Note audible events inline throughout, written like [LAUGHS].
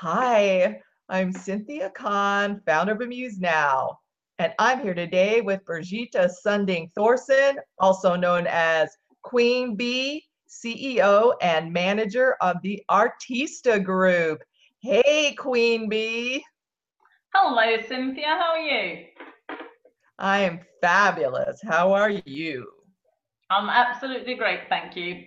Hi, I'm Cynthia Kahn, founder of Amuse Now, and I'm here today with Brigitte Sunding Thorson, also known as Queen Bee, CEO and manager of the Artista Group. Hey, Queen Bee. Hello, Cynthia. How are you? I am fabulous. How are you? I'm absolutely great, thank you.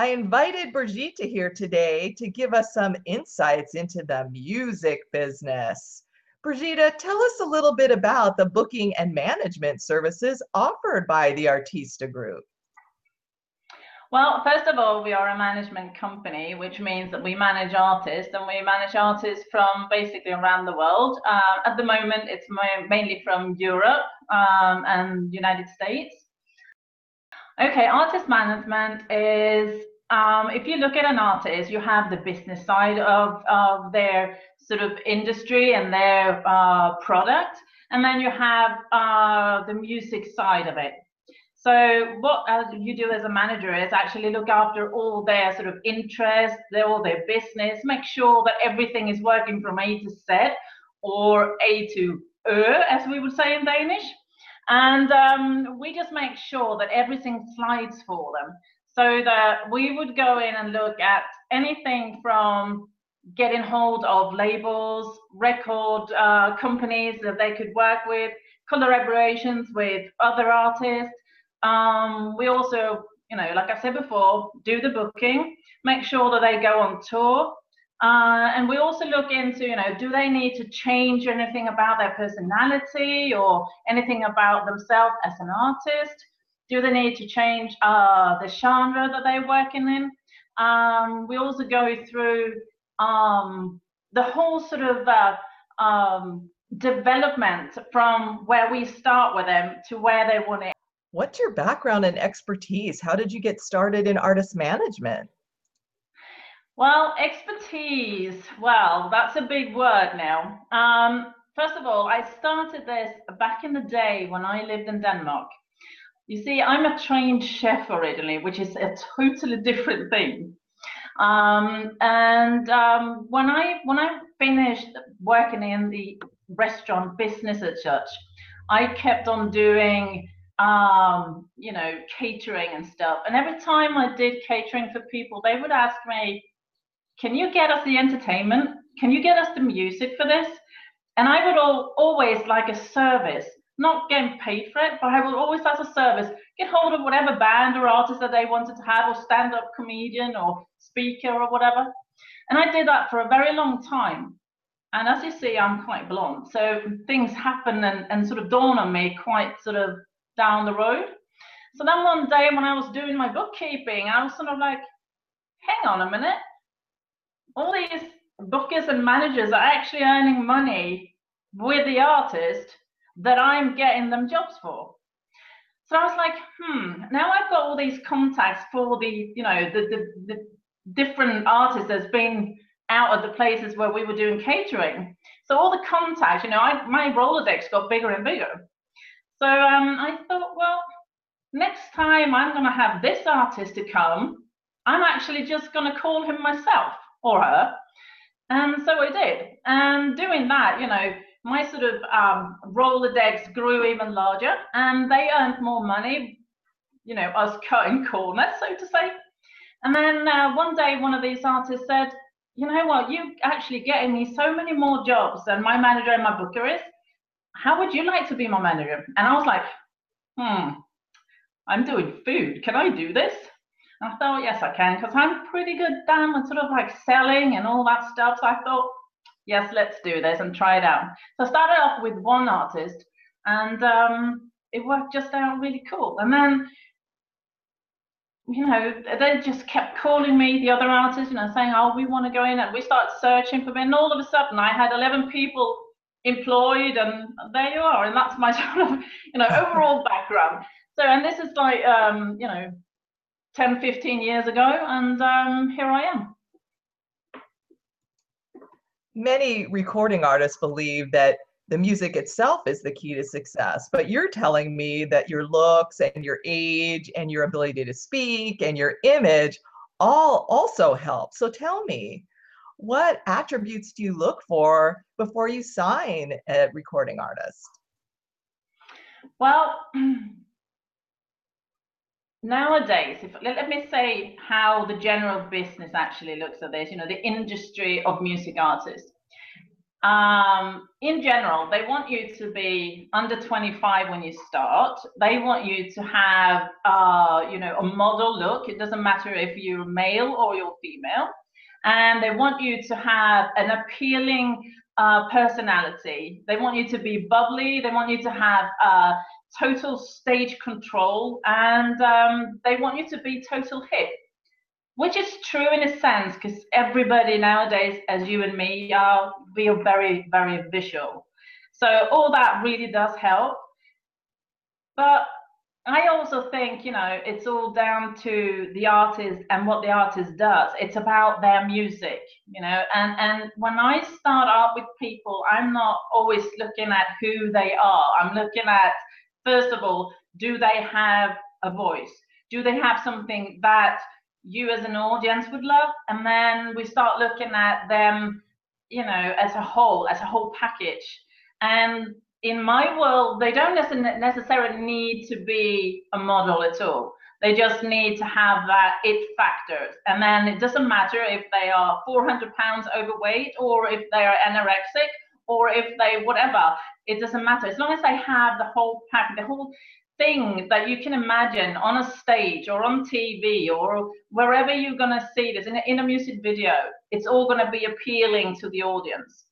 I invited Brigitte here today to give us some insights into the music business. Brigitte, tell us a little bit about the booking and management services offered by the Artista Group. Well, first of all, we are a management company, which means that we manage artists and we manage artists from basically around the world. Uh, at the moment, it's mainly from Europe um, and United States. Okay, artist management is um, if you look at an artist, you have the business side of, of their sort of industry and their uh, product, and then you have uh, the music side of it. So what you do as a manager is actually look after all their sort of interests, their, all their business, make sure that everything is working from A to Z or A to Ö, as we would say in Danish. And um, we just make sure that everything slides for them. So that we would go in and look at anything from getting hold of labels, record uh, companies that they could work with, collaborations with other artists, um, we also, you know, like I said before, do the booking, make sure that they go on tour. Uh, and we also look into, you know, do they need to change anything about their personality or anything about themselves as an artist? Do they need to change uh, the genre that they're working in? Um, we also go through um, the whole sort of uh, um, development from where we start with them to where they want to What's your background and expertise? How did you get started in artist management? Well, expertise, well, that's a big word now. Um, first of all, I started this back in the day when I lived in Denmark. You see, I'm a trained chef originally, which is a totally different thing. Um, and um, when I when I finished working in the restaurant business at church, I kept on doing um, you know, catering and stuff. And every time I did catering for people, they would ask me, Can you get us the entertainment? Can you get us the music for this? And I would all, always like a service, not getting paid for it, but I would always, as a service, get hold of whatever band or artist that they wanted to have, or stand up comedian or speaker or whatever. And I did that for a very long time. And as you see, I'm quite blonde. So things happen and, and sort of dawn on me quite sort of down the road. So then one day when I was doing my bookkeeping, I was sort of like, hang on a minute. All these bookers and managers are actually earning money with the artist that I'm getting them jobs for. So I was like, hmm, now I've got all these contacts for the, you know, the, the, the different artists that's been out of the places where we were doing catering. So all the contacts, you know, I, my Rolodex got bigger and bigger. So um, I thought, well, next time I'm going to have this artist to come, I'm actually just going to call him myself or her. And so I did. And doing that, you know, my sort of um, Rolodex grew even larger and they earned more money, you know, us cutting corners, so to say. And then uh, one day, one of these artists said, you know what, You're actually getting me so many more jobs than my manager and my booker is how would you like to be my manager? And I was like, hmm, I'm doing food. Can I do this? And I thought, yes, I can, because I'm pretty good down with sort of like selling and all that stuff. So I thought, yes, let's do this and try it out. So I started off with one artist and um, it worked just out really cool. And then, you know, they just kept calling me, the other artists, you know, saying, oh, we want to go in. And we started searching for me. And all of a sudden, I had 11 people employed and there you are and that's my [LAUGHS] sort of you know overall [LAUGHS] background so and this is like um you know 10 15 years ago and um here i am many recording artists believe that the music itself is the key to success but you're telling me that your looks and your age and your ability to speak and your image all also help. So tell me, what attributes do you look for before you sign a recording artist? Well, [CLEARS THROAT] nowadays, if let, me say how the general business actually looks at this, you know, the industry of music artists. Um, in general, they want you to be under 25 when you start. They want you to have, uh, you know, a model look. It doesn't matter if you're male or you're female. And they want you to have an appealing uh, personality. They want you to be bubbly. They want you to have uh, total stage control. And um, they want you to be total hip which is true in a sense because everybody nowadays as you and me are we are very very visual. So all that really does help. But i also think you know it's all down to the artist and what the artist does. It's about their music you know and and when i start out with people i'm not always looking at who they are. I'm looking at first of all do they have a voice? Do they have something that you as an audience would love? And then we start looking at them you know as a whole as a whole package. And in my world they don't necessarily need to be a model at all. They just need to have that it factor and then it doesn't matter if they are 400 pounds overweight or if they are anorexic or if they whatever it doesn't matter as long as they have the whole pack the whole thing that you can imagine on a stage or on TV or wherever you're going to see this in a, in a music video, it's all going to be appealing to the audience.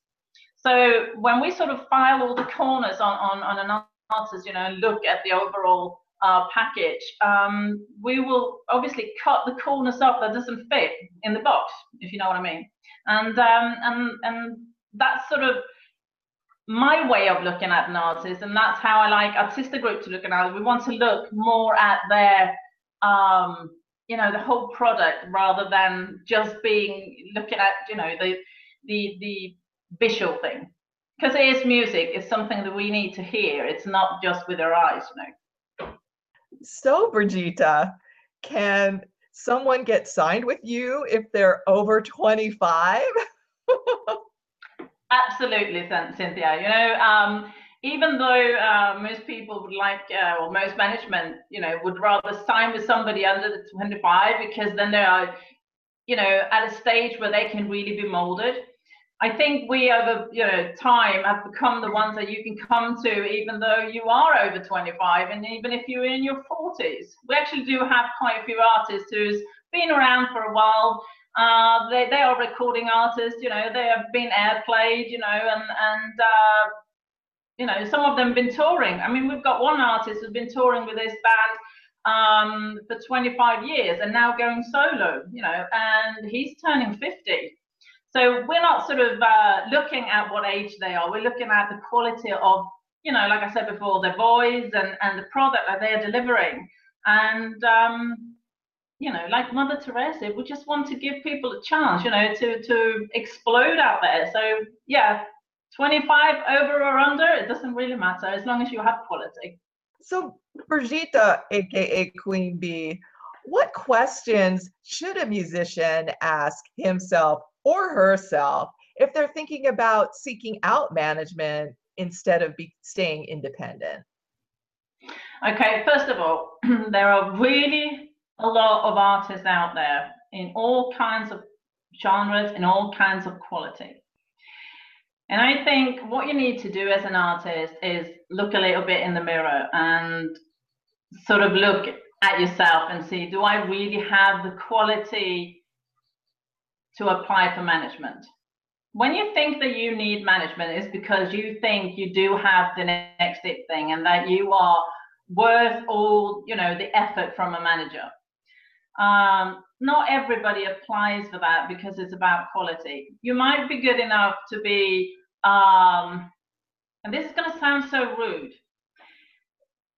So when we sort of file all the corners on, on, on an artist, you know, look at the overall uh, package, um, we will obviously cut the corners off that doesn't fit in the box, if you know what I mean. And um, and and that's sort of my way of looking at an artist, and that's how I like our artistic group to look at it. We want to look more at their, um, you know, the whole product rather than just being looking at, you know, the the the visual thing. Because it is music, it's something that we need to hear. It's not just with our eyes, you know. So, Brigitta, can someone get signed with you if they're over 25? [LAUGHS] Absolutely, Cynthia. You know, um, even though uh, most people would like, uh, or most management, you know, would rather sign with somebody under the 25 because then they are, you know, at a stage where they can really be molded. I think we over, you know, time have become the ones that you can come to even though you are over 25 and even if you're in your 40s. We actually do have quite a few artists who's been around for a while uh, they, they are recording artists, you know, they have been airplayed, you know, and, and uh, you know, some of them have been touring. I mean, we've got one artist who's been touring with this band um, for 25 years and now going solo, you know, and he's turning 50. So we're not sort of uh, looking at what age they are. We're looking at the quality of, you know, like I said before, their voice and, and the product that they're delivering. And um, you know, like Mother Teresa, we just want to give people a chance, you know, to to explode out there. So yeah, 25 over or under, it doesn't really matter as long as you have quality. So Brigitta, aka Queen Bee, what questions should a musician ask himself or herself if they're thinking about seeking out management instead of be, staying independent? Okay, first of all, [CLEARS THROAT] there are really a lot of artists out there in all kinds of genres, in all kinds of quality. And I think what you need to do as an artist is look a little bit in the mirror and sort of look at yourself and see do I really have the quality to apply for management? When you think that you need management, it's because you think you do have the next big thing and that you are worth all you know the effort from a manager. Um, not everybody applies for that because it's about quality. You might be good enough to be, um, and this is going to sound so rude.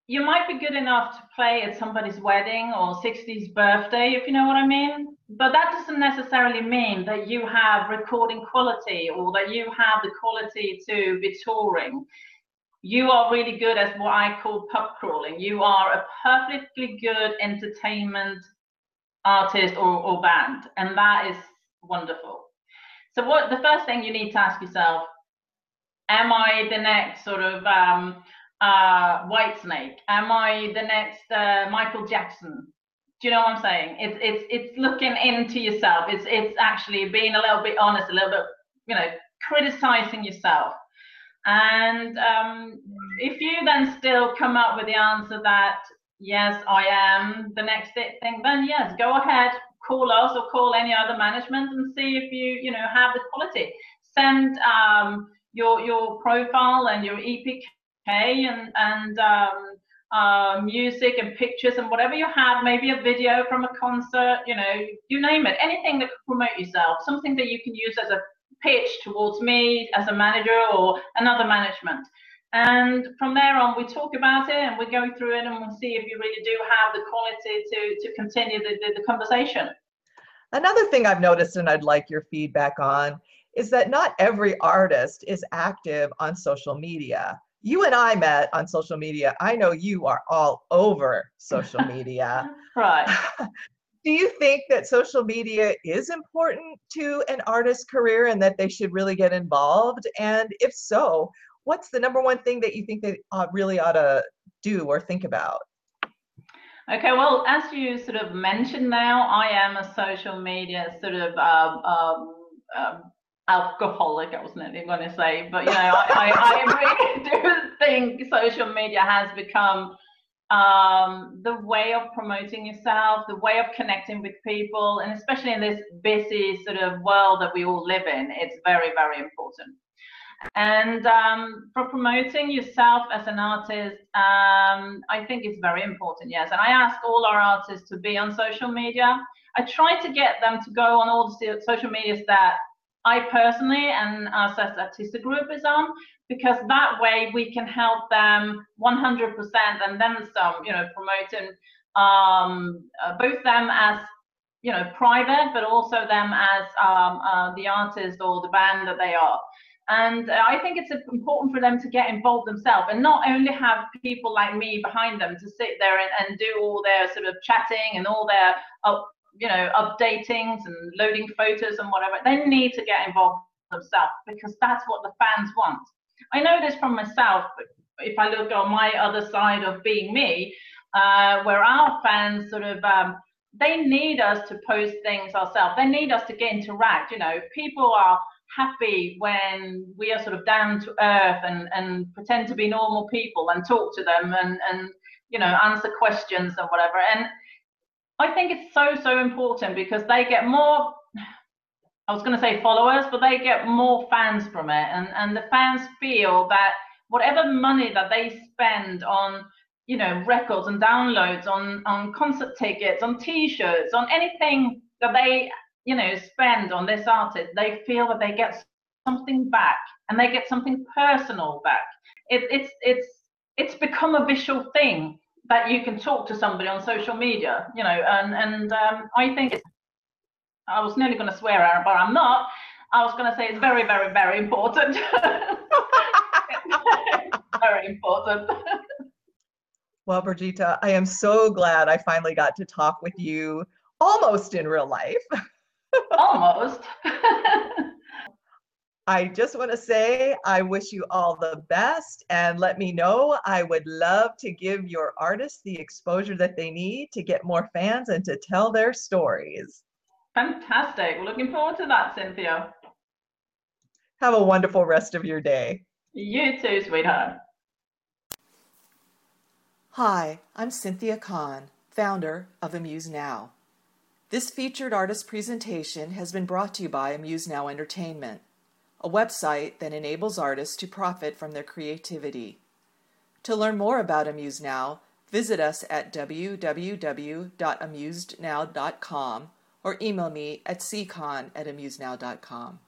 You might be good enough to play at somebody's wedding or 60s birthday, if you know what I mean. But that doesn't necessarily mean that you have recording quality or that you have the quality to be touring you are really good at what I call pub crawling. You are a perfectly good entertainment artist or, or band, and that is wonderful. So, what the first thing you need to ask yourself: Am I the next sort of um, uh, Whitesnake? Am I the next uh, Michael Jackson? Do you know what I'm saying? It's it's it's looking into yourself. It's it's actually being a little bit honest, a little bit, you know, criticizing yourself. And um, if you then still come up with the answer that yes, I am the next thing, then yes, go ahead, call us or call any other management and see if you you know have the quality. Send um, your your profile and your EPK and and um, uh, music and pictures and whatever you have, maybe a video from a concert, you know, you name it, anything that could promote yourself, something that you can use as a pitch towards me as a manager or another management. And from there on, we talk about it and we go through it and we'll see if you really do have the quality to, to continue the, the, the conversation. Another thing I've noticed and I'd like your feedback on is that not every artist is active on social media. You and I met on social media. I know you are all over social media. [LAUGHS] right. [LAUGHS] Do you think that social media is important to an artist's career and that they should really get involved? And if so, what's the number one thing that you think they uh, really ought to do or think about? Okay, well, as you sort of mentioned now, I am a social media sort of um, um, um, alcoholic, I wasn't even going to say, but you know, I, I, I really [LAUGHS] do think social media has become um, the way of promoting yourself, the way of connecting with people, and especially in this busy sort of world that we all live in, it's very, very important. And um, for promoting yourself as an artist, um, I think it's very important, yes. And I ask all our artists to be on social media. I try to get them to go on all the social medias that I personally and us as artistic group is on, because that way we can help them 100% and then some, you know, promoting um, uh, both them as you know private, but also them as um, uh, the artist or the band that they are. And I think it's important for them to get involved themselves and not only have people like me behind them to sit there and, and do all their sort of chatting and all their, you know, updatings and loading photos and whatever. They need to get involved themselves because that's what the fans want. I know this from myself. If I look on my other side of being me, uh, where our fans sort of um, they need us to post things ourselves. They need us to get interact. You know, people are happy when we are sort of down to earth and, and pretend to be normal people and talk to them and, and you know answer questions and whatever. And I think it's so so important because they get more I was going to say followers, but they get more fans from it, and and the fans feel that whatever money that they spend on you know records and downloads on on concert tickets on t-shirts on anything that they you know spend on this artist they feel that they get something back and they get something personal back it, it's it's it's become a visual thing that you can talk to somebody on social media you know and and um, i think I was nearly going to swear, Aaron, but I'm not. I was going to say it's very, very, very important. [LAUGHS] very important. Well, Brigitte, I am so glad I finally got to talk with you almost in real life. [LAUGHS] almost. [LAUGHS] I just want to say I wish you all the best and let me know. I would love to give your artists the exposure that they need to get more fans and to tell their stories. Fantastic. We're looking forward to that, Cynthia. Have a wonderful rest of your day. You too, sweetheart. Hi, I'm Cynthia Kahn, founder of Amuse Now. This featured artist presentation has been brought to you by Amuse Now Entertainment, a website that enables artists to profit from their creativity. To learn more about Amuse Now, visit us at www.amusenow.com or email me at ccon at amusenow.com.